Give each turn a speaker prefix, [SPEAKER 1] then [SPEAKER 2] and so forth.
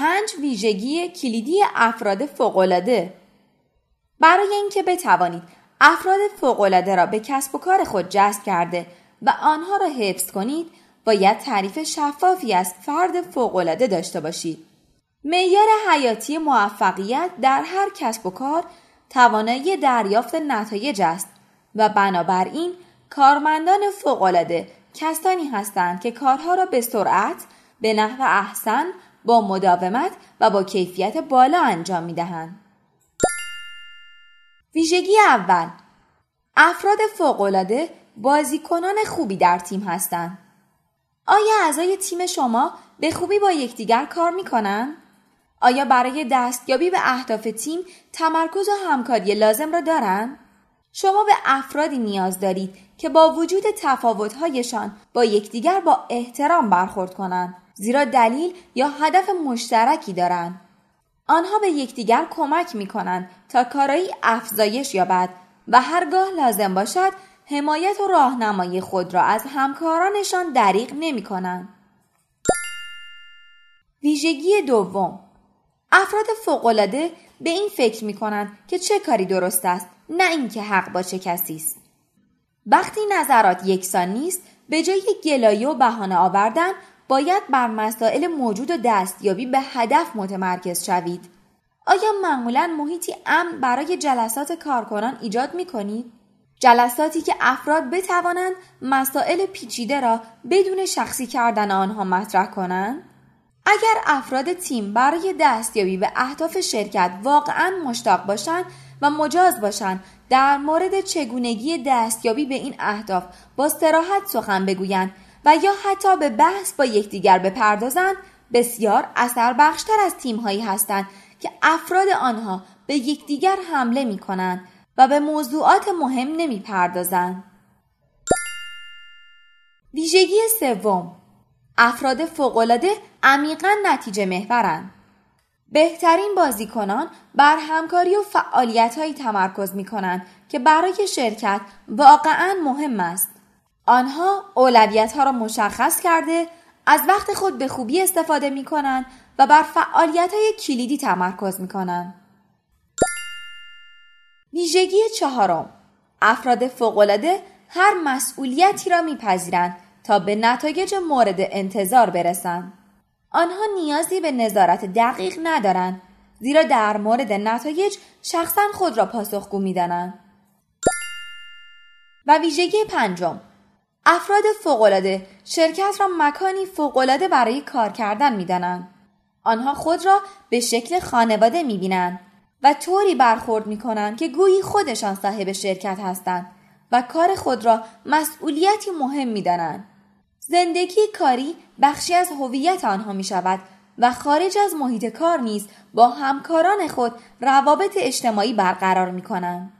[SPEAKER 1] پنج ویژگی کلیدی افراد فوقالعاده. برای اینکه بتوانید افراد فوقالعاده را به کسب و کار خود جذب کرده و آنها را حفظ کنید باید تعریف شفافی از فرد فوقالعاده داشته باشید. معیار حیاتی موفقیت در هر کسب و کار توانایی دریافت نتایج است و بنابراین کارمندان فوقالعاده کسانی هستند که کارها را به سرعت به نحو احسن با مداومت و با کیفیت بالا انجام می دهند. ویژگی اول افراد فوقالعاده بازیکنان خوبی در تیم هستند. آیا اعضای تیم شما به خوبی با یکدیگر کار می کنند؟ آیا برای دستیابی به اهداف تیم تمرکز و همکاری لازم را دارند؟ شما به افرادی نیاز دارید که با وجود تفاوتهایشان با یکدیگر با احترام برخورد کنند زیرا دلیل یا هدف مشترکی دارند. آنها به یکدیگر کمک می کنند تا کارایی افزایش یابد و هرگاه لازم باشد حمایت و راهنمایی خود را از همکارانشان دریغ نمی کنند. ویژگی دوم افراد فوقالعاده به این فکر می کنند که چه کاری درست است نه اینکه حق با چه کسی است. وقتی نظرات یکسان نیست به جای گلایه و بهانه آوردن باید بر مسائل موجود و دستیابی به هدف متمرکز شوید. آیا معمولا محیطی امن برای جلسات کارکنان ایجاد می کنید؟ جلساتی که افراد بتوانند مسائل پیچیده را بدون شخصی کردن آنها مطرح کنند؟ اگر افراد تیم برای دستیابی به اهداف شرکت واقعا مشتاق باشند و مجاز باشند در مورد چگونگی دستیابی به این اهداف با استراحت سخن بگویند و یا حتی به بحث با یکدیگر بپردازند بسیار اثر بخشتر از تیم هایی هستند که افراد آنها به یکدیگر حمله می کنند و به موضوعات مهم نمی پردازند. ویژگی سوم افراد فوقالعاده عمیقا نتیجه محورند. بهترین بازیکنان بر همکاری و فعالیت هایی تمرکز می کنند که برای شرکت واقعا مهم است. آنها اولویت ها را مشخص کرده از وقت خود به خوبی استفاده می کنند و بر فعالیت های کلیدی تمرکز می کنند. ویژگی چهارم افراد فوقالعاده هر مسئولیتی را میپذیرند تا به نتایج مورد انتظار برسند. آنها نیازی به نظارت دقیق ندارند زیرا در مورد نتایج شخصا خود را پاسخگو می‌دانند. و ویژگی پنجم افراد فوقالعاده شرکت را مکانی فوقالعاده برای کار کردن می‌دانند آنها خود را به شکل خانواده می‌بینند و طوری برخورد می‌کنند که گویی خودشان صاحب شرکت هستند و کار خود را مسئولیتی مهم می‌دانند زندگی کاری بخشی از هویت آنها می شود و خارج از محیط کار نیز با همکاران خود روابط اجتماعی برقرار می کنند.